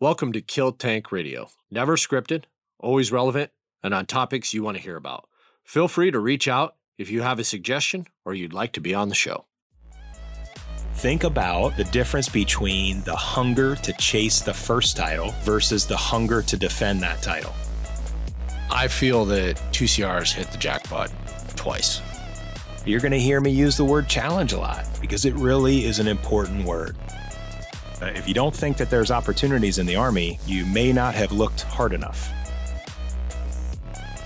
Welcome to Kill Tank Radio. Never scripted, always relevant, and on topics you want to hear about. Feel free to reach out if you have a suggestion or you'd like to be on the show. Think about the difference between the hunger to chase the first title versus the hunger to defend that title. I feel that 2CRs hit the jackpot twice. You're going to hear me use the word challenge a lot because it really is an important word. Uh, if you don't think that there's opportunities in the Army, you may not have looked hard enough.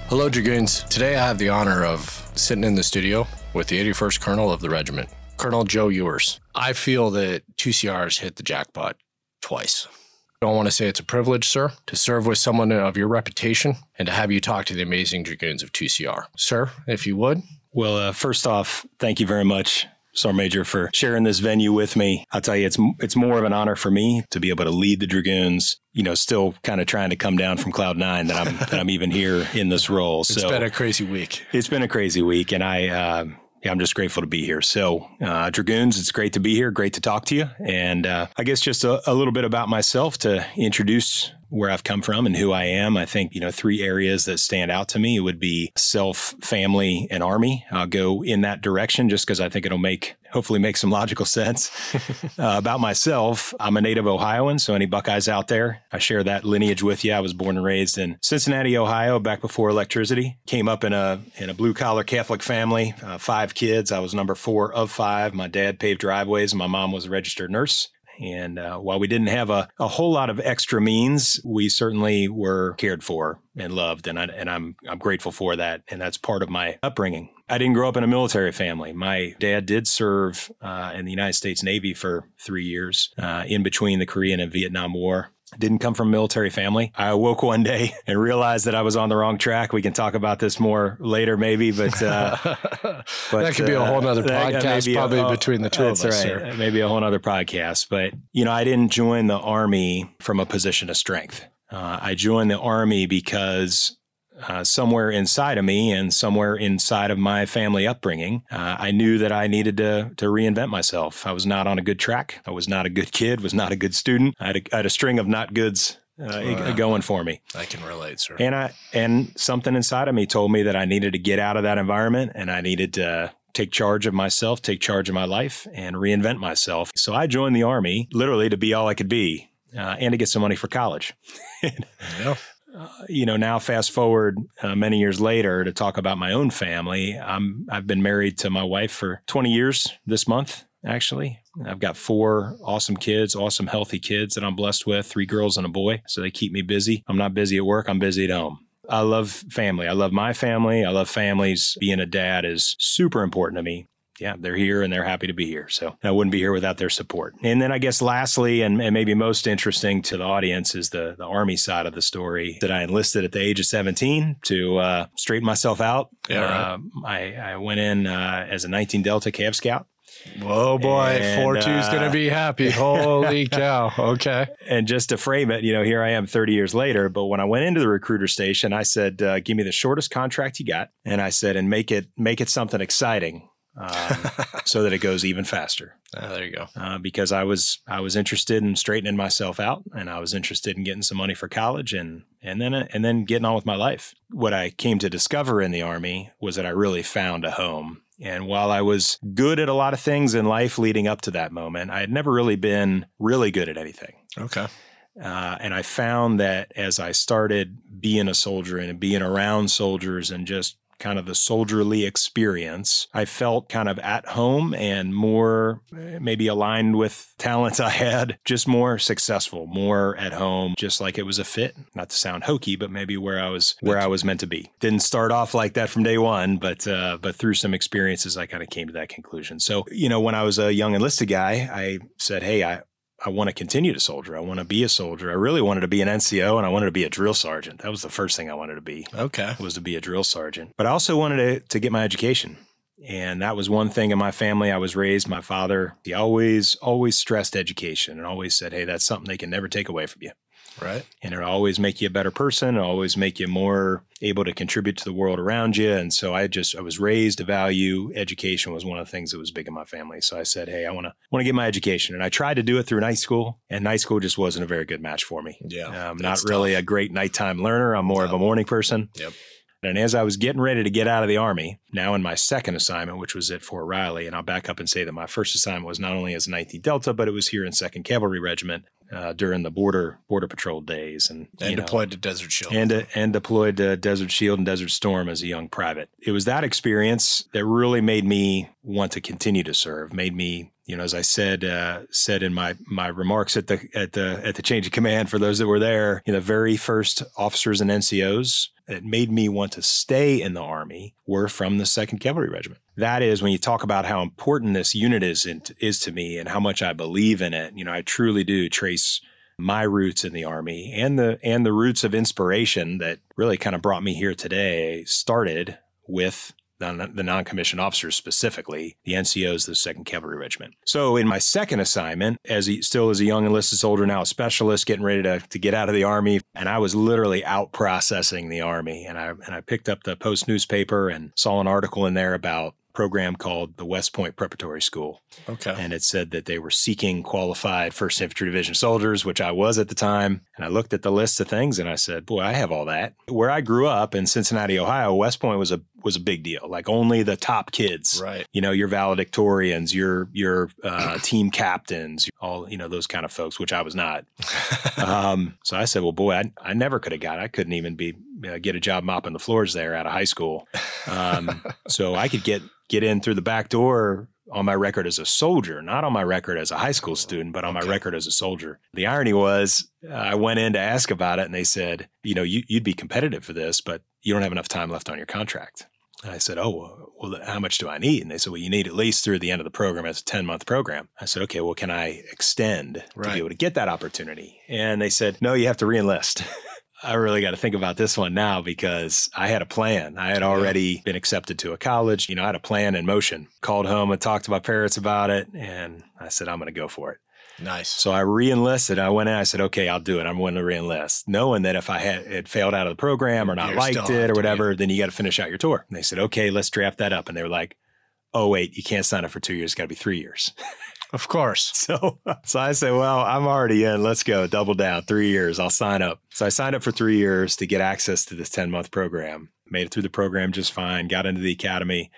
Hello, Dragoons. Today I have the honor of sitting in the studio with the 81st Colonel of the regiment, Colonel Joe Ewers. I feel that 2CRs hit the jackpot twice. I don't want to say it's a privilege, sir, to serve with someone of your reputation and to have you talk to the amazing Dragoons of 2CR. Sir, if you would. Well, uh, first off, thank you very much Sergeant Major, for sharing this venue with me. I'll tell you, it's it's more of an honor for me to be able to lead the Dragoons. You know, still kind of trying to come down from cloud nine that I'm that I'm even here in this role. It's so been a crazy week. It's been a crazy week, and I. Uh, yeah, I'm just grateful to be here. So, uh, Dragoons, it's great to be here. Great to talk to you. And uh, I guess just a, a, little bit about myself to introduce where I've come from and who I am. I think, you know, three areas that stand out to me would be self, family, and army. I'll go in that direction just because I think it'll make, hopefully make some logical sense. uh, about myself, I'm a native Ohioan. So any Buckeyes out there, I share that lineage with you. I was born and raised in Cincinnati, Ohio, back before electricity. Came up in a, in a blue collar Catholic family, uh, five kids. I was number four of five. My dad paved driveways and my mom was a registered nurse. And uh, while we didn't have a, a whole lot of extra means, we certainly were cared for and loved, and I, and I'm I'm grateful for that. And that's part of my upbringing. I didn't grow up in a military family. My dad did serve uh, in the United States Navy for three years, uh, in between the Korean and Vietnam War didn't come from a military family. I awoke one day and realized that I was on the wrong track. We can talk about this more later, maybe, but, uh, but that could be a whole other podcast, probably a, between the two of us. Right. Maybe a whole other podcast. But you know, I didn't join the army from a position of strength. Uh, I joined the army because uh, somewhere inside of me and somewhere inside of my family upbringing, uh, I knew that I needed to to reinvent myself. I was not on a good track. I was not a good kid. Was not a good student. I had a, I had a string of not goods uh, going for me. I can relate, sir. And I and something inside of me told me that I needed to get out of that environment and I needed to take charge of myself, take charge of my life, and reinvent myself. So I joined the army literally to be all I could be. Uh, and to get some money for college. yeah. You know, now fast forward uh, many years later to talk about my own family. I'm I've been married to my wife for 20 years this month. Actually, I've got four awesome kids, awesome healthy kids that I'm blessed with, three girls and a boy. So they keep me busy. I'm not busy at work. I'm busy at home. I love family. I love my family. I love families. Being a dad is super important to me yeah, they're here and they're happy to be here. So I wouldn't be here without their support. And then I guess lastly, and, and maybe most interesting to the audience is the, the Army side of the story that I enlisted at the age of 17 to uh, straighten myself out. Yeah, right. uh, I, I went in uh, as a 19 Delta Cav Scout. Whoa, boy, four two is going to be happy. Holy cow! Okay. And just to frame it, you know, here I am, thirty years later. But when I went into the recruiter station, I said, uh, "Give me the shortest contract you got," and I said, "And make it make it something exciting." Um, so that it goes even faster. Ah, there you go. Uh, because I was I was interested in straightening myself out, and I was interested in getting some money for college, and and then and then getting on with my life. What I came to discover in the army was that I really found a home. And while I was good at a lot of things in life leading up to that moment, I had never really been really good at anything. Okay. Uh, and I found that as I started being a soldier and being around soldiers and just kind of the soldierly experience, I felt kind of at home and more eh, maybe aligned with talents I had, just more successful, more at home, just like it was a fit. Not to sound hokey, but maybe where I was where I was meant to be. Didn't start off like that from day one, but uh, but through some experiences, I kind of came to that conclusion. So you know, when I was a young enlisted guy, I said, "Hey, I I want to continue to soldier. I want to be a soldier. I really wanted to be an NCO and I wanted to be a drill sergeant. That was the first thing I wanted to be. Okay. Was to be a drill sergeant. But I also wanted to, to get my education. And that was one thing in my family. I was raised, my father, he always, always stressed education and always said, Hey, that's something they can never take away from you. Right. And it'll always make you a better person, always make you more able to contribute to the world around you. And so I just I was raised to value education was one of the things that was big in my family. So I said, Hey, I wanna wanna get my education. And I tried to do it through night school, and night school just wasn't a very good match for me. Yeah. Um, I'm not really a great nighttime learner. I'm more of a morning person. Yep. And as I was getting ready to get out of the Army, now in my second assignment, which was at Fort Riley, and I'll back up and say that my first assignment was not only as 19th Delta, but it was here in 2nd Cavalry Regiment uh, during the border border patrol days, and, And you know, deployed to Desert Shield. and uh, and deployed to Desert Shield and Desert Storm as a young private. It was that experience that really made me want to continue to serve. Made me, you know, as I said uh, said in my my remarks at the at the at the change of command for those that were there, you know, the very first officers and NCOs that made me want to stay in the Army were from the Second Cavalry Regiment. That is when you talk about how important this unit is is to me and how much I believe in it. You know, I truly do trace my roots in the army and the and the roots of inspiration that really kind of brought me here today started with the, the non-commissioned officers specifically the ncos the second cavalry regiment. So in my second assignment as a, still as a young enlisted soldier now a specialist getting ready to, to get out of the army and i was literally out processing the army and i and i picked up the post newspaper and saw an article in there about program called the west point preparatory school okay. and it said that they were seeking qualified first infantry division soldiers which i was at the time and i looked at the list of things and i said boy i have all that where i grew up in cincinnati ohio west point was a was a big deal like only the top kids Right. you know your valedictorians your your uh, team captains all you know those kind of folks which i was not um, so i said well boy i, I never could have got it. i couldn't even be uh, get a job mopping the floors there out of high school um, so i could get get in through the back door on my record as a soldier, not on my record as a high school student, but on my record as a soldier. The irony was, uh, I went in to ask about it, and they said, you know, you, you'd be competitive for this, but you don't have enough time left on your contract. And I said, oh, well, how much do I need? And they said, well, you need at least through the end of the program. It's a 10 month program. I said, okay, well, can I extend to be able to get that opportunity? And they said, no, you have to reenlist. I really got to think about this one now because I had a plan. I had already been accepted to a college. You know, I had a plan in motion. Called home and talked to my parents about it. And I said, I'm going to go for it. Nice. So I re-enlisted. I went in. I said, "Okay, I'll do it. I'm willing to re-enlist," knowing that if I had, had failed out of the program or not You're liked it or whatever, then you got to finish out your tour. And they said, "Okay, let's draft that up." And they were like, "Oh wait, you can't sign up for two years. It's got to be three years." Of course. So, so I said, "Well, I'm already in. Let's go. Double down. Three years. I'll sign up." So I signed up for three years to get access to this 10 month program. Made it through the program just fine. Got into the academy.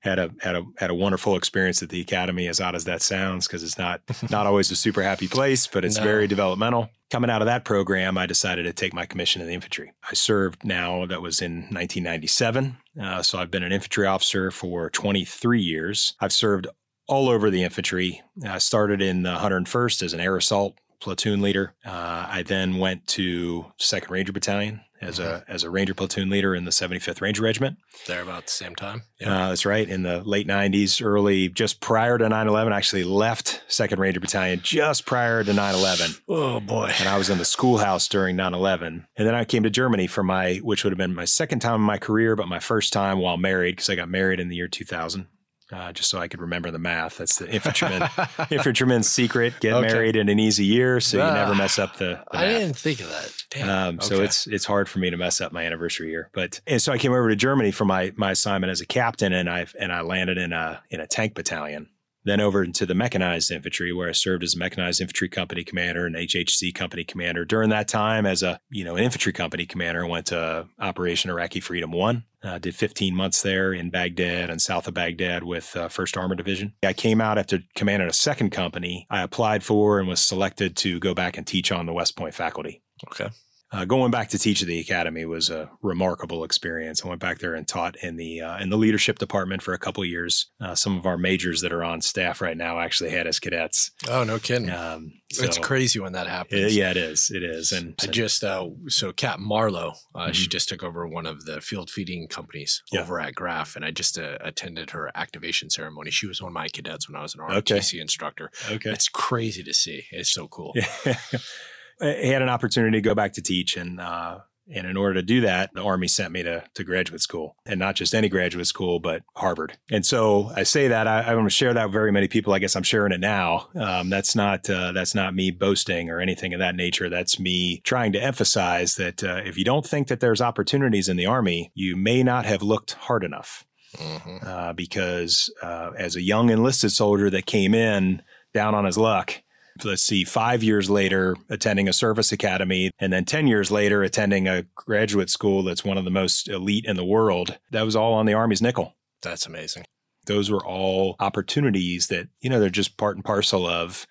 Had a had a had a wonderful experience at the academy, as odd as that sounds, because it's not not always a super happy place, but it's No. very developmental. Coming out of that program, I decided to take my commission in the infantry. I served now, that was in 1997. Uh, so I've been an infantry officer for 23 years. I've served all over the infantry. I started in the 101st as an air assault platoon leader. Uh, I then went to Second Ranger Battalion as a as a Ranger platoon leader in the 75th Ranger Regiment. There about the same time. Uh, that's right. In the late 90s, early, just prior to 9 11, I actually left 2nd Ranger Battalion just prior to 9 11. oh boy. And I was in the schoolhouse during 9 11. And then I came to Germany for my, which would have been my second time in my career, but my first time while married, because I got married in the year 2000. Uh, just so I could remember the math. That's the infantryman infantryman's secret. Get Okay. married in an easy year, so you never mess up the, the I didn't think of that. Damn. Um, so it's it's hard for me to mess up my anniversary year. But and so I came over to Germany for my my assignment as a captain, and I and I landed in a in a tank battalion. Then over into the mechanized infantry, where I served as a mechanized infantry company commander and HHC company commander. During that time, as a you know an infantry company commander, went to Operation Iraqi Freedom One. Uh, did 15 months there in Baghdad and south of Baghdad with uh, First Armored Division. I came out after commanding a second company. I applied for and was selected to go back and teach on the West Point faculty. okay. Uh, going back to teach at the academy was a remarkable experience. I went back there and taught in the uh, in the leadership department for a couple of years. Uh, some of our majors that are on staff right now actually had as cadets. Oh no kidding. Um, it's crazy when that happens. yeah, it is. It is. And I just uh, so Captain Marlowe, uh, she Mhm. just took over one of the field feeding companies Yeah. over at Graf, and I just uh, attended her activation ceremony. She was one of my cadets when I was an Okay. ROTC instructor. okay. It's crazy to see. It's so cool. I had an opportunity to go back to teach and uh, And in order to do that, the Army sent me to, to graduate school and not just any graduate school, but Harvard. And so I say that I, I to share that with very many people. I guess I'm sharing it now. Um, that's not uh, that's not me boasting or anything of that nature. That's me trying to emphasize that uh, if you don't think that there's opportunities in the Army, you may not have looked hard enough. Mm-hmm. Uh, because uh, as a young enlisted soldier that came in down on his luck, let's see, five years later, attending a service academy, and then 10 years later, attending a graduate school that's one of the most elite in the world. That was all on the Army's nickel. That's amazing. Those were all opportunities that, you know, they're just part and parcel of,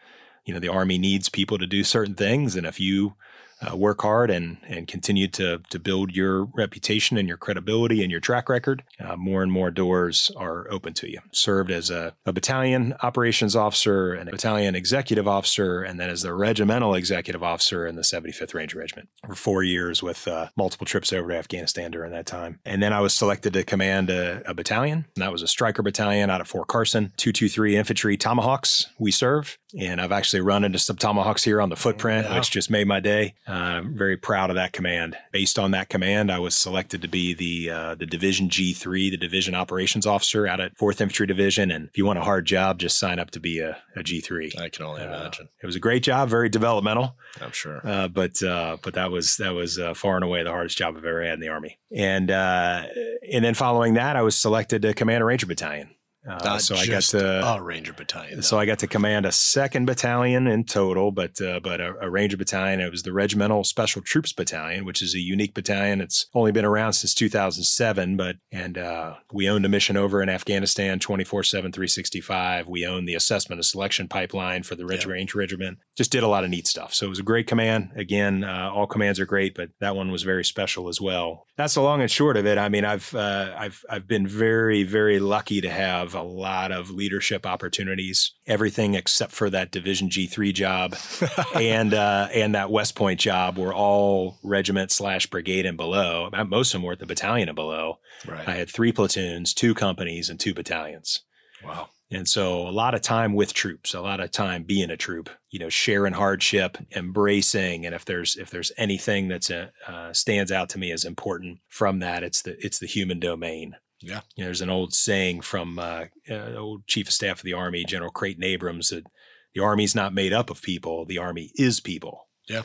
you know, the Army needs people to do certain things. And if you uh, work hard and and continue to to build your reputation and your credibility and your track record, uh, more and more doors are open to you. Served as a, a, battalion operations officer and a battalion executive officer, and then as the regimental executive officer in the 75th Ranger Regiment for four years with uh, multiple trips over to Afghanistan during that time. And then I was selected to command a, a battalion, and that was a Stryker battalion out of Fort Carson, 223 Infantry Tomahawks we serve. And I've actually run into some Tomahawks here on the footprint, yeah. which just made my day. I'm uh, very proud of that command. Based on that command, I was selected to be the uh, the Division G3, the Division Operations Officer out at 4th Infantry Division. And if you want a hard job, just sign up to be a a G3. I can only uh, imagine. It was a great job, very developmental. I'm sure. Uh, but uh, but that was that was uh, far and away the hardest job I've ever had in the Army. And and then following that, I was selected to command a Ranger Battalion. Uh, so I got to a Ranger battalion. So I got to command a second battalion in total, but uh, but a, a, Ranger battalion. It was the Regimental Special Troops Battalion, which is a unique battalion. It's only been around since 2007, but and uh, we owned a mission over in Afghanistan 24 7 365. We owned the assessment and selection pipeline for the Red. Ranger Regiment. Just did a lot of neat stuff. So it was a great command. Again, uh, all commands are great, but that one was very special as well. That's the long and short of it. I mean, I've uh, I've I've been very very lucky to have a lot of leadership opportunities, everything except for that Division G3 job and uh, and that West Point job were all regiment slash brigade and below. Most of them were at the battalion and below. Right. I had three platoons, two companies, and two battalions. Wow. And so a lot of time with troops, a lot of time being a troop, you know, sharing hardship, embracing, and if there's if there's anything that's a, uh, stands out to me as important from that, it's the it's the human domain. Yeah. You know, there's an old saying from uh, uh, old Chief of Staff of the Army, General Creighton Abrams, that the Army's not made up of people, the Army is people. Yeah.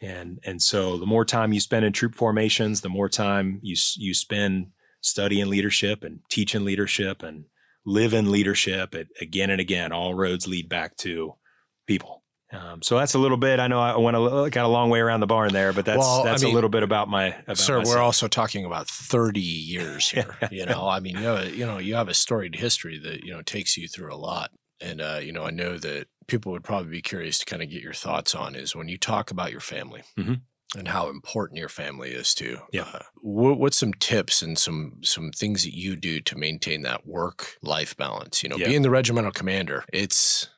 And and so the more time you spend in troop formations, the more time you you spend studying leadership and teaching leadership and living leadership. It, again and again, all roads lead back to people. Um, so that's a little bit. I know I went a got a long way around the barn there, but that's well, that's I mean, a little bit about my. About sir, myself. we're also talking about thirty years here. you know, I mean, you know, you know, you have a storied history that you know takes you through a lot, and uh, you know, I know that people would probably be curious to kind of get your thoughts on is when you talk about your family. Mm-hmm. And how important your family is too. Yeah. Uh, what, what's some tips and some some things that you do to maintain that work life balance? You know, yeah. being the regimental commander, it's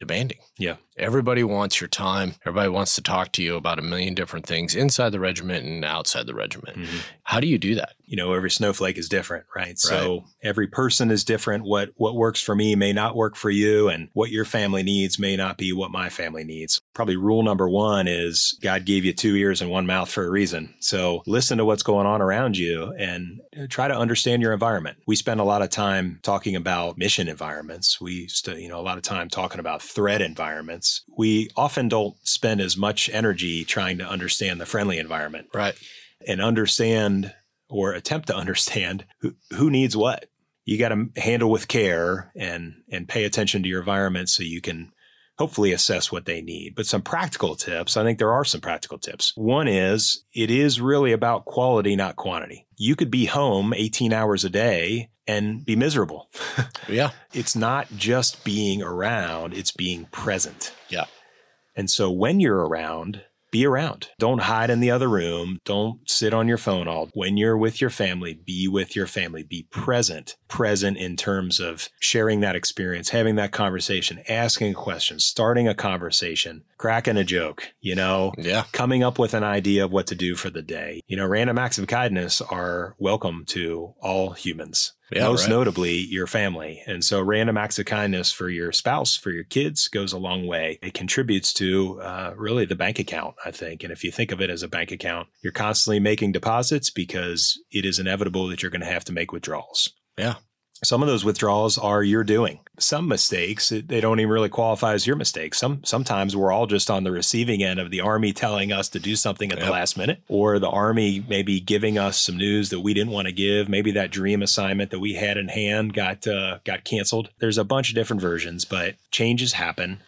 demanding. Yeah. Everybody wants your time. Everybody wants to talk to you about a million different things inside the regiment and outside the regiment. Mm-hmm. How do you do that? You know, every snowflake is different, right? right? So every person is different. What what works for me may not work for you, and what your family needs may not be what my family needs. Probably rule number one is God gave you two ears and one mouth for a reason. So listen to what's going on around you and try to understand your environment. We spend a lot of time talking about mission environments. We, st- you know, a lot of time talking about threat environments. We often don't spend as much energy trying to understand the friendly environment. Right. And understand or attempt to understand who, who needs what. You got to handle with care and and pay attention to your environment so you can hopefully assess what they need. But some practical tips, I think there are some practical tips. One is it is really about quality, not quantity. You could be home 18 hours a day and be miserable. yeah. It's not just being around, it's being present. Yeah. And so when you're around, be around. Don't hide in the other room. Don't sit on your phone all. When you're with your family, be with your family. Be present present in terms of sharing that experience, having that conversation, asking questions, starting a conversation, cracking a joke, you know, Yeah. coming up with an idea of what to do for the day. You know, random acts of kindness are welcome to all humans. Yeah, most right. notably your family. And so, random acts of kindness for your spouse, for your kids, goes a long way. It contributes to uh, really the bank account, I think. And if you think of it as a bank account, you're constantly making deposits because it is inevitable that you're going to have to make withdrawals. Yeah. Some of those withdrawals are your doing. Some mistakes, it- they don't even really qualify as your mistakes. Some sometimes we're all just on the receiving end of the army telling us to do something at the last minute, or the army maybe giving us some news that we didn't want to give. Maybe that dream assignment that we had in hand got uh, got canceled. There's a bunch of different versions, but changes happen.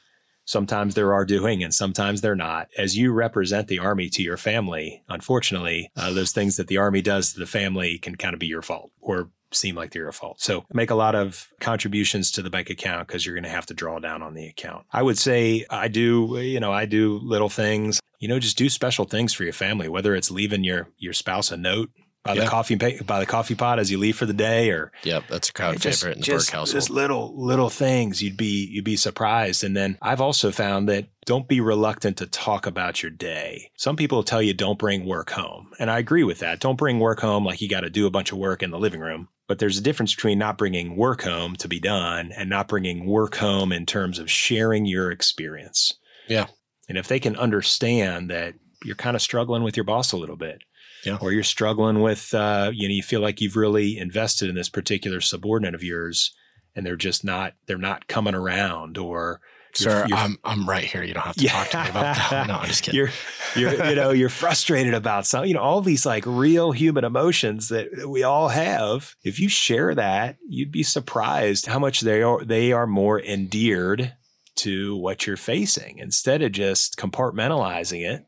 Sometimes there are doing, and sometimes they're not. As you represent the army to your family, unfortunately, uh, those things that the army does to the family can kind of be your fault or seem like they're your fault. So make a lot of contributions to the bank account because you're going to have to draw down on the account. I would say I do, you know, I do little things. You know, just do special things for your family, whether it's leaving your your spouse a note by the coffee by the coffee pot as you leave for the day, or Yep. That's a crowd just, favorite in the just, Burke household. Just little little things you'd be you'd be surprised. And then I've also found that don't be reluctant to talk about your day. Some people tell you don't bring work home, and I agree with that. Don't bring work home like you got to do a bunch of work in the living room. But there's a difference between not bringing work home to be done and not bringing work home in terms of sharing your experience. Yeah. And if they can understand that you're kind of struggling with your boss a little bit, Yeah. or you're struggling with, uh, you know, you feel like you've really invested in this particular subordinate of yours, and they're just not, they're not coming around, or Sir, you're- I'm I'm right here. You don't have to talk to me about that. No, I'm just kidding. you're, you're, you know, you're frustrated about something. You know, all these like real human emotions that we all have. If you share that, you'd be surprised how much they are. They are more endeared to what you're facing instead of just compartmentalizing it.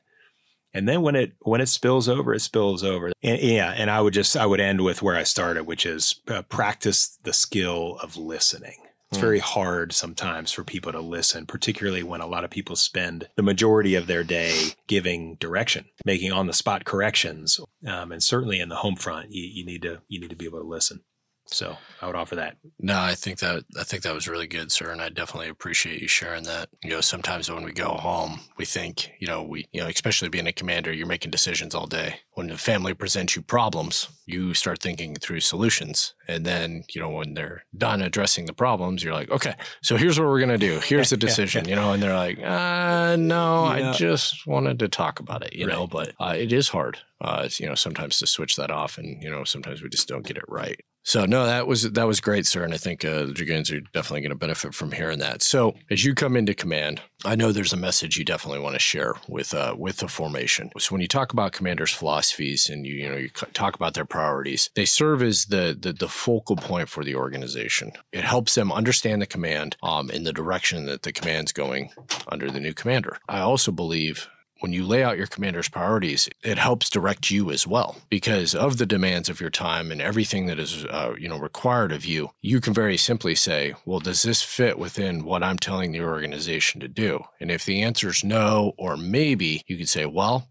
And then when it when it spills over, it spills over. And, yeah, and I would just I would end with where I started, which is uh, practice the skill of listening. It's very hard sometimes for people to listen, particularly when a lot of people spend the majority of their day giving direction, making on the spot corrections, um, and certainly in the home front, you, you need to you need to be able to listen. So I would offer that. No, I think that I think that was really good, sir, and I definitely appreciate you sharing that. You know, sometimes when we go home, we think, you know, we, you know, especially being a commander, you're making decisions all day. When the family presents you problems, you start thinking through solutions, and then, you know, when they're done addressing the problems, you're like, okay, so here's what we're gonna do. Here's the decision, you know, and they're like, uh, no, Yeah. I just wanted to talk about it, you know, but uh, it is hard, uh, you know, sometimes to switch that off, and you know, sometimes we just don't get it right. So no, that was that was great, sir, and I think uh, the dragoons are definitely going to benefit from hearing that. So as you come into command, I know there's a message you definitely want to share with uh, with the formation. So when you talk about commanders' philosophies and you you know you talk about their priorities, they serve as the the, the focal point for the organization. It helps them understand the command um, in the direction that the command's going under the new commander. I also believe when you lay out your commander's priorities, it helps direct you as well because of the demands of your time and everything that is, uh, you know, required of you. You can very simply say, "Well, does this fit within what I'm telling the organization to do?" And if the answer is no or maybe, you could say, "Well."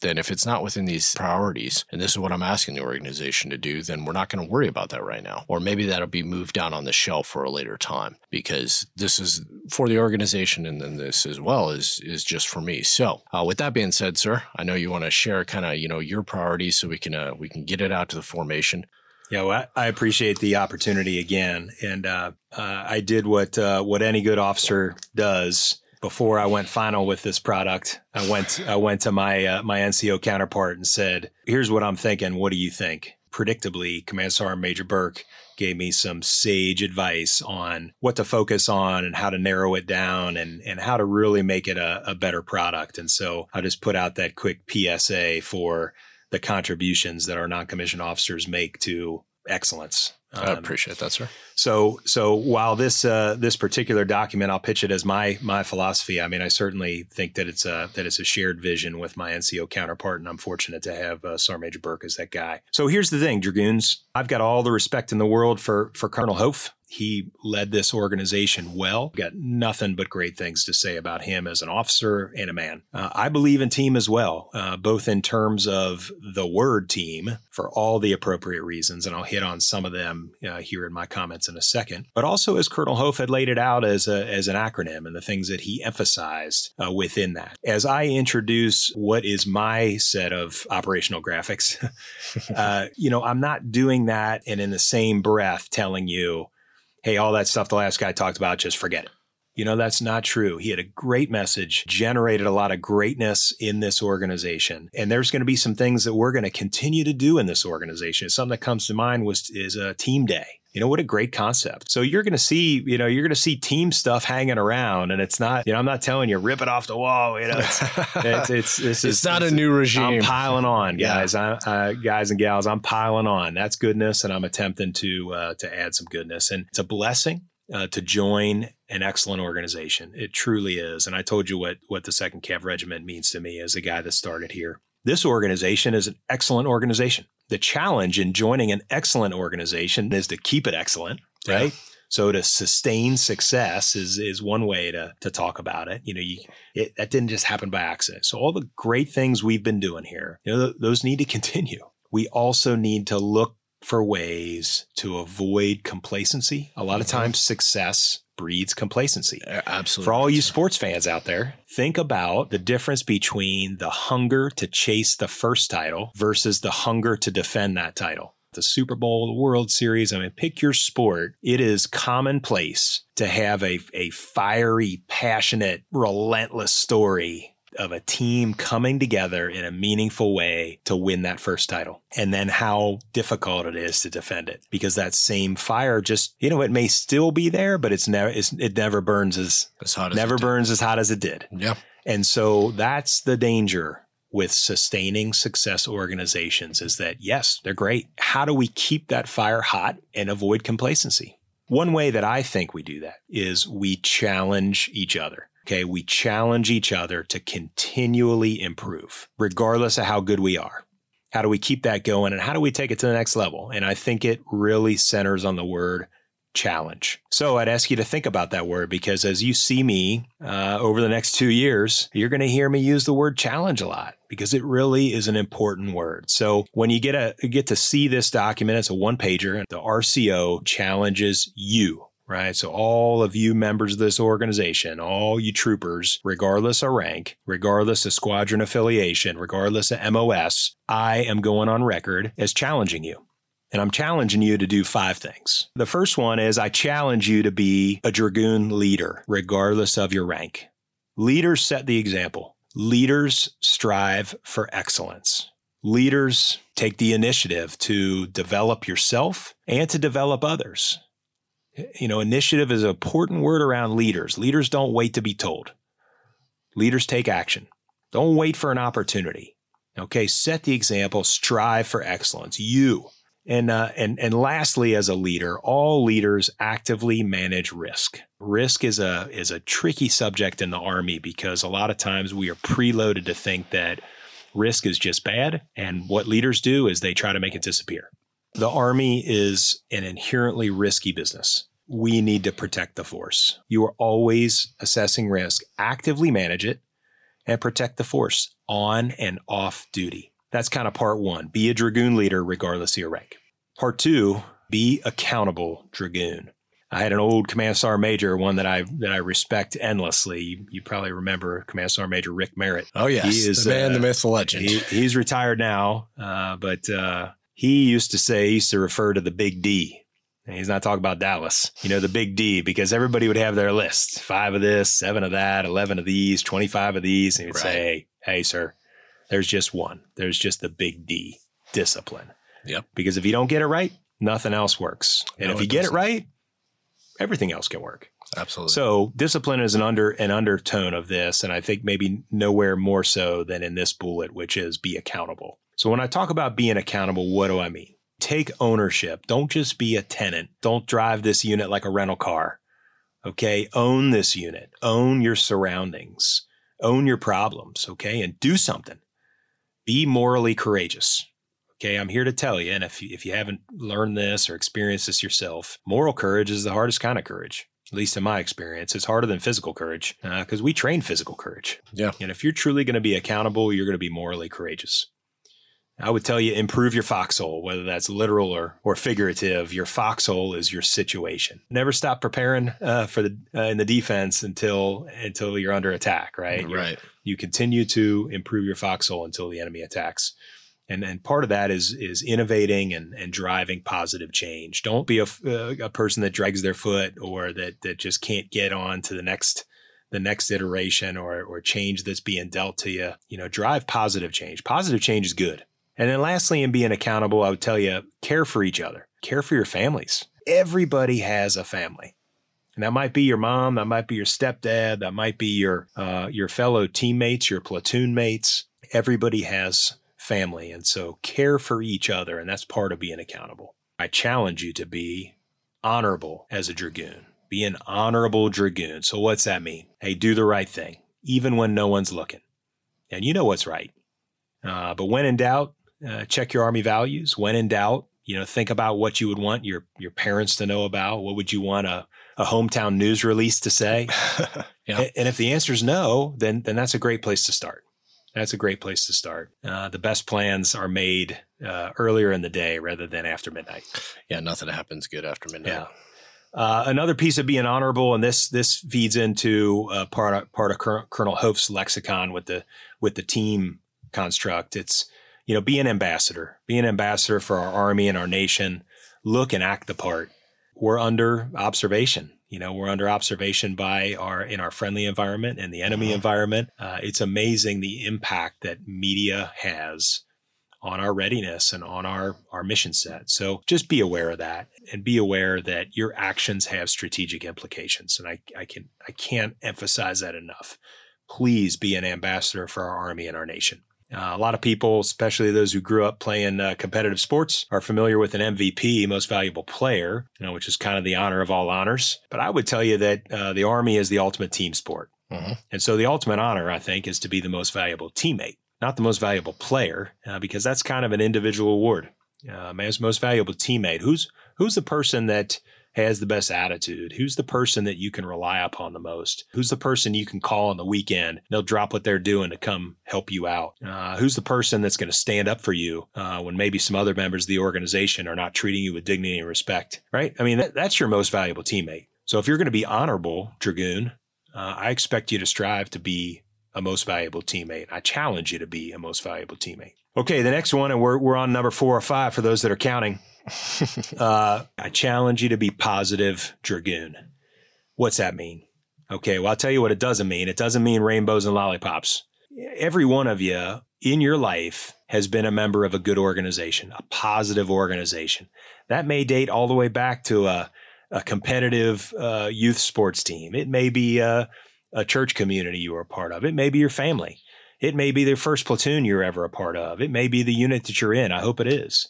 Then, if it's not within these priorities, and this is what I'm asking the organization to do, then we're not going to worry about that right now. Or maybe that'll be moved down on the shelf for a later time because this is for the organization, and then this as well is is just for me. So, uh, with that being said, sir, I know you want to share kind of you know your priorities so we can uh, we can get it out to the formation. Yeah, well, I appreciate the opportunity again, and uh, uh, I did what uh, what any good officer does. Before I went final with this product, I went I went to my uh, my NCO counterpart and said, "Here's what I'm thinking. What do you think?" Predictably, Command Sergeant Major Burke gave me some sage advice on what to focus on and how to narrow it down and and how to really make it a, a better product. And so I just put out that quick PSA for the contributions that our non-commissioned officers make to excellence. I Um, appreciate that, sir. so so while this uh, this particular document, I'll pitch it as my my philosophy. I mean, I certainly think that it's a that it's a shared vision with my NCO counterpart, and I'm fortunate to have uh, Sergeant Major Burke as that guy. So here's the thing, dragoons. I've got all the respect in the world for for Colonel Hof He led this organization well. Got nothing but great things to say about him as an officer and a man. Uh, I believe in team as well, uh, both in terms of the word team for all the appropriate reasons, and I'll hit on some of them uh, here in my comments in a second. But also, as Colonel Hof had laid it out as a, as an acronym and the things that he emphasized uh, within that. As I introduce what is my set of operational graphics, uh, you know, I'm not doing that and in the same breath telling you hey, all that stuff the last guy talked about, just forget it. You know, that's not true. He had a great message, generated a lot of greatness in this organization. And there's going to be some things that we're going to continue to do in this organization. Something that comes to mind was is a team day. You know, what a great concept. So you're going to see, you know, you're going to see team stuff hanging around and it's not, you know, I'm not telling you rip it off the wall. You know, it's, it's, it's, it's, it's not a new regime. I'm piling on guys. I, uh, guys and gals, I'm piling on. That's goodness. And I'm attempting to, uh, to add some goodness and it's a blessing uh, to join an excellent organization. It truly is. And I told you what what the Second Cav Regiment means to me as a guy that started here. This organization is an excellent organization. The challenge in joining an excellent organization is to keep it excellent, right? Yeah. So to sustain success is is one way to to talk about it. You know, you it, that didn't just happen by accident. So all the great things we've been doing here, you know, th- those need to continue. We also need to look for ways to avoid complacency. A lot of mm-hmm. times, success breeds complacency. Absolutely. For all you sports fans out there, think about the difference between the hunger to chase the first title versus the hunger to defend that title. The Super Bowl, the World Series, I mean, pick your sport. It is commonplace to have a, a fiery, passionate, relentless story of a team coming together in a meaningful way to win that first title. And then how difficult it is to defend it because that same fire just, you know, it may still be there, but it's never, it's, it never burns as, as hot as never burns as hot as it did. Yeah. And so that's the danger with sustaining success organizations is that yes, they're great. How do we keep that fire hot and avoid complacency? One way that I think we do that is we challenge each other. Okay. We challenge each other to continually improve, regardless of how good we are. How do we keep that going and how do we take it to the next level? And I think it really centers on the word challenge. So I'd ask you to think about that word because as you see me uh, over the next two years, you're going to hear me use the word challenge a lot because it really is an important word. So when you get a get to see this document, it's a one pager. The RCO challenges you right? So all of you members of this organization, all you troopers, regardless of rank, regardless of squadron affiliation, regardless of MOS, I am going on record as challenging you. And I'm challenging you to do five things. The first one is I challenge you to be a Dragoon leader, regardless of your rank. Leaders set the example. Leaders strive for excellence. Leaders take the initiative to develop yourself and to develop others you know, initiative is an important word around leaders. Leaders don't wait to be told. Leaders take action. Don't wait for an opportunity. Okay, set the example, strive for excellence. You. And, uh, and, and lastly, as a leader, all leaders actively manage risk. Risk is a, is a tricky subject in the Army because a lot of times we are preloaded to think that risk is just bad. And what leaders do is they try to make it disappear. The Army is an inherently risky business we need to protect the force. You are always assessing risk, actively manage it, and protect the force on and off duty. That's kind of part one. Be a Dragoon leader regardless of your rank. Part two, be accountable Dragoon. I had an old Command Sergeant Major, one that I that I respect endlessly. You, you probably remember Command Sergeant Major Rick Merritt. Oh yes, he is the man, uh, the myth, the legend. He, he's retired now, uh, but uh, he used to say he used to refer to the Big D and he's not talking about Dallas, you know, the big D, because everybody would have their list five of this, seven of that, 11 of these, 25 of these. And he would right. say, hey, hey, sir, there's just one. There's just the big D discipline. Yep. Because if you don't get it right, nothing else works. And no, if you get it right, everything else can work. Absolutely. So discipline is an under an undertone of this, and I think maybe nowhere more so than in this bullet, which is be accountable. So when I talk about being accountable, what do I mean? Take ownership. Don't just be a tenant. Don't drive this unit like a rental car. Okay. Own this unit, own your surroundings, own your problems. Okay. And do something. Be morally courageous. Okay, I'm here to tell you, and if you, if you haven't learned this or experienced this yourself, moral courage is the hardest kind of courage. At least in my experience, it's harder than physical courage because uh, we train physical courage. Yeah, and if you're truly going to be accountable, you're going to be morally courageous. I would tell you improve your foxhole, whether that's literal or, or figurative. Your foxhole is your situation. Never stop preparing uh, for the uh, in the defense until until you're under attack. Right. Right. You're, you continue to improve your foxhole until the enemy attacks. And, and part of that is is innovating and, and driving positive change. Don't be a, uh, a person that drags their foot or that that just can't get on to the next the next iteration or or change that's being dealt to you. You know, drive positive change. Positive change is good. And then lastly, in being accountable, I would tell you care for each other, care for your families. Everybody has a family. And that might be your mom, that might be your stepdad, that might be your uh, your fellow teammates, your platoon mates. Everybody has family, and so care for each other, and that's part of being accountable. I challenge you to be honorable as a dragoon. Be an honorable dragoon. So what's that mean? Hey, do the right thing, even when no one's looking, and you know what's right. Uh, but when in doubt, uh, check your Army values. When in doubt, you know, think about what you would want your your parents to know about. What would you want a, a hometown news release to say? yeah. and, and if the answer is no, then then that's a great place to start. That's a great place to start. Uh, the best plans are made uh, earlier in the day rather than after midnight. Yeah, nothing happens good after midnight. Yeah. Uh, another piece of being honorable, and this this feeds into uh, part of, part of Colonel Hof's lexicon with the with the team construct. It's you know, be an ambassador, be an ambassador for our army and our nation, look and act the part. We're under observation. You know, we're under observation by our in our friendly environment and the enemy mm-hmm. environment. Uh, it's amazing the impact that media has on our readiness and on our our mission set. So just be aware of that and be aware that your actions have strategic implications. And I, I can I can't emphasize that enough. Please be an ambassador for our army and our nation. Uh, a lot of people, especially those who grew up playing uh, competitive sports, are familiar with an MVP, most valuable player, you know, which is kind of the honor of all honors. But I would tell you that uh, the Army is the ultimate team sport. Mm-hmm. And so the ultimate honor, I think, is to be the most valuable teammate, not the most valuable player, uh, because that's kind of an individual award. As most valuable teammate, who's who's the person that has the best attitude? Who's the person that you can rely upon the most? Who's the person you can call on the weekend? They'll drop what they're doing to come help you out. Uh, who's the person that's going to stand up for you uh, when maybe some other members of the organization are not treating you with dignity and respect? Right? I mean, that, that's your most valuable teammate. So if you're going to be honorable, Dragoon, uh, I expect you to strive to be a most valuable teammate. I challenge you to be a most valuable teammate. Okay, the next one, and we're, we're on number four or five for those that are counting. uh, I challenge you to be positive dragoon. What's that mean? Okay, well, I'll tell you what it doesn't mean. It doesn't mean rainbows and lollipops. Every one of you in your life has been a member of a good organization, a positive organization. That may date all the way back to a, a competitive uh, youth sports team. It may be a, a church community you were a part of. It may be your family. It may be the first platoon you're ever a part of. It may be the unit that you're in. I hope it is.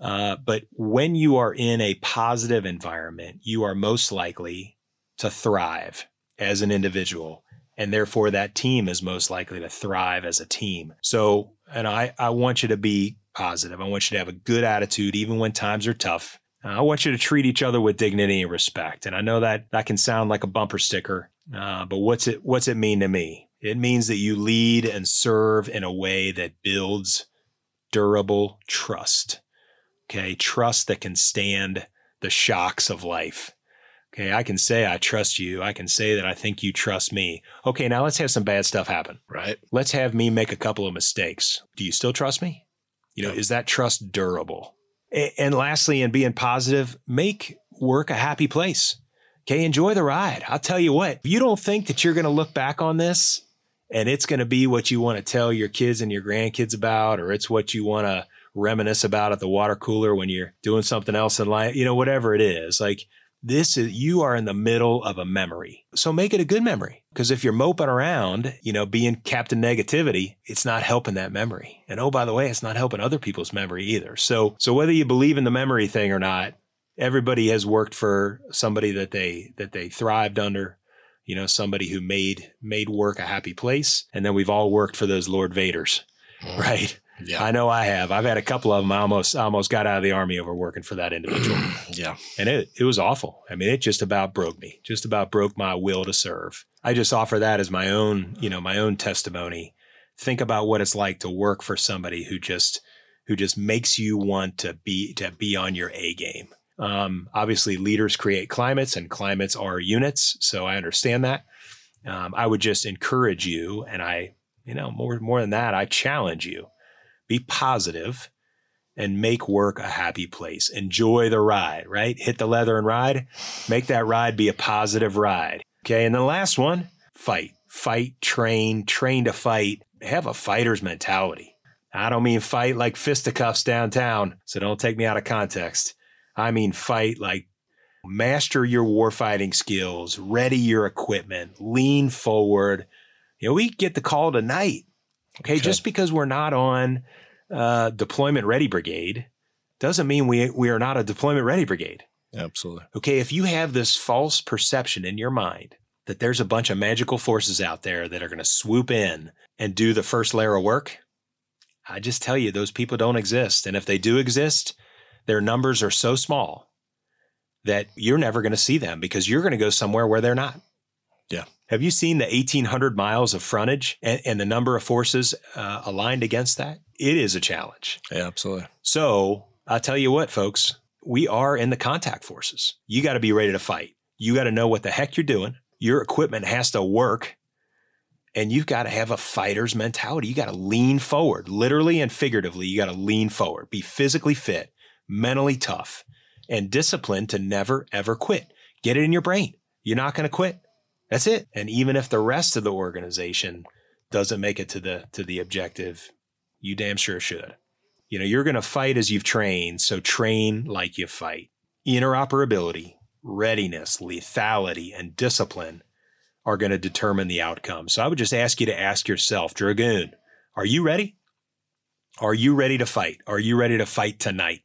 Uh, but when you are in a positive environment, you are most likely to thrive as an individual. And therefore, that team is most likely to thrive as a team. So, and I, I want you to be positive. I want you to have a good attitude, even when times are tough. I want you to treat each other with dignity and respect. And I know that that can sound like a bumper sticker, uh, but what's it what's it mean to me? It means that you lead and serve in a way that builds durable trust. Okay. Trust that can stand the shocks of life. Okay. I can say, I trust you. I can say that I think you trust me. Okay. Now let's have some bad stuff happen. Right. Let's have me make a couple of mistakes. Do you still trust me? You know, is that trust durable? And lastly, in being positive, make work a happy place. Okay. Enjoy the ride. I'll tell you what, if you don't think that you're going to look back on this and it's going to be what you want to tell your kids and your grandkids about, or it's what you want to reminisce about at the water cooler when you're doing something else in life, you know, whatever it is. Like this is, you are in the middle of a memory. So make it a good memory. Because if you're moping around, you know, being Captain Negativity, it's not helping that memory. And oh, by the way, it's not helping other people's memory either. So, so whether you believe in the memory thing or not, everybody has worked for somebody that they, that they thrived under you know somebody who made made work a happy place and then we've all worked for those lord vaders mm. right Yeah. I know I have. I've had a couple of them. I almost I almost got out of the army over working for that individual. yeah. And it it was awful. I mean, it just about broke me. Just about broke my will to serve. I just offer that as my own, you know, my own testimony. Think about what it's like to work for somebody who just who just makes you want to be to be on your A game. Um, obviously, leaders create climates, and climates are units. So I understand that. Um, I would just encourage you, and I, you know, more more than that, I challenge you: be positive and make work a happy place. Enjoy the ride, right? Hit the leather and ride. Make that ride be a positive ride. Okay. And the last one, fight, fight, train, train to fight. Have a fighter's mentality. I don't mean fight like fisticuffs downtown, so don't take me out of context. I mean fight like master your warfighting skills, ready your equipment, lean forward. You know, we get the call tonight. Okay, okay. just because we're not on uh, deployment ready brigade doesn't mean we we are not a deployment ready brigade. Absolutely. Okay, if you have this false perception in your mind that there's a bunch of magical forces out there that are going to swoop in and do the first layer of work, I just tell you those people don't exist. And if they do exist, their numbers are so small that you're never going to see them because you're going to go somewhere where they're not. Yeah. Have you seen the 1,800 miles of frontage and, and the number of forces uh, aligned against that? It is a challenge. Yeah, absolutely. So I'll tell you what, folks, we are in the contact forces. You got to be ready to fight. You got to know what the heck you're doing. Your equipment has to work. And you've got to have a fighter's mentality. You got to lean forward, literally and figuratively. You got to lean forward, be physically fit, mentally tough, and disciplined to never, ever quit. Get it in your brain. You're not going to quit. That's it. And even if the rest of the organization doesn't make it to the to the objective, you damn sure should. You know, you're going to fight as you've trained, so train like you fight. Interoperability, readiness, lethality, and discipline are going to determine the outcome. So I would just ask you to ask yourself, Dragoon, are you ready? Are you ready to fight? Are you ready to fight tonight?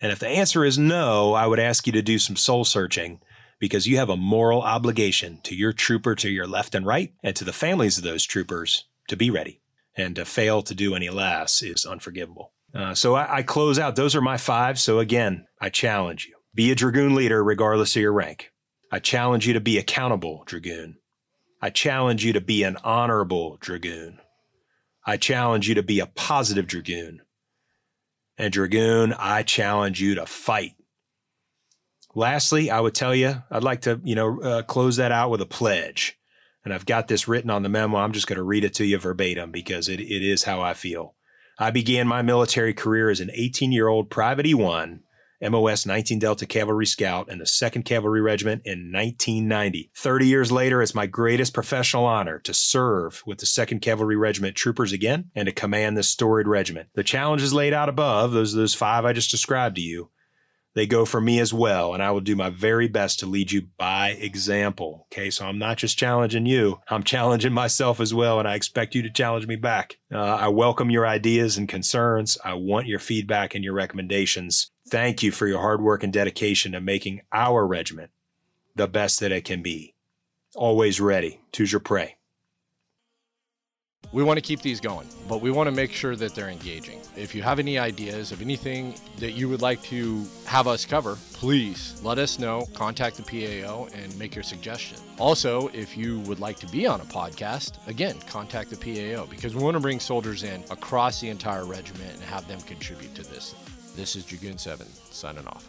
And if the answer is no, I would ask you to do some soul searching because you have a moral obligation to your trooper to your left and right and to the families of those troopers to be ready. And to fail to do any less is unforgivable. Uh, so I, I close out. Those are my five. So again, I challenge you be a Dragoon leader regardless of your rank. I challenge you to be accountable, Dragoon. I challenge you to be an honorable Dragoon. I challenge you to be a positive Dragoon. And Dragoon, I challenge you to fight. Lastly, I would tell you, I'd like to, you know, uh, close that out with a pledge. And I've got this written on the memo. I'm just going to read it to you verbatim because it, it is how I feel. I began my military career as an 18 year old Private E1 MOS 19 Delta Cavalry Scout in the 2nd Cavalry Regiment in 1990. 30 years later, it's my greatest professional honor to serve with the 2nd Cavalry Regiment troopers again and to command this storied regiment. The challenges laid out above, those, those five I just described to you, they go for me as well, and I will do my very best to lead you by example. Okay, so I'm not just challenging you, I'm challenging myself as well, and I expect you to challenge me back. Uh, I welcome your ideas and concerns. I want your feedback and your recommendations. Thank you for your hard work and dedication to making our regiment the best that it can be. Always ready. Toujours Prêt. We want to keep these going, but we want to make sure that they're engaging. If you have any ideas of anything that you would like to have us cover, please let us know. Contact the PAO and make your suggestion. Also, if you would like to be on a podcast, again, contact the PAO because we want to bring soldiers in across the entire regiment and have them contribute to this. This is Dragoon 7 signing off.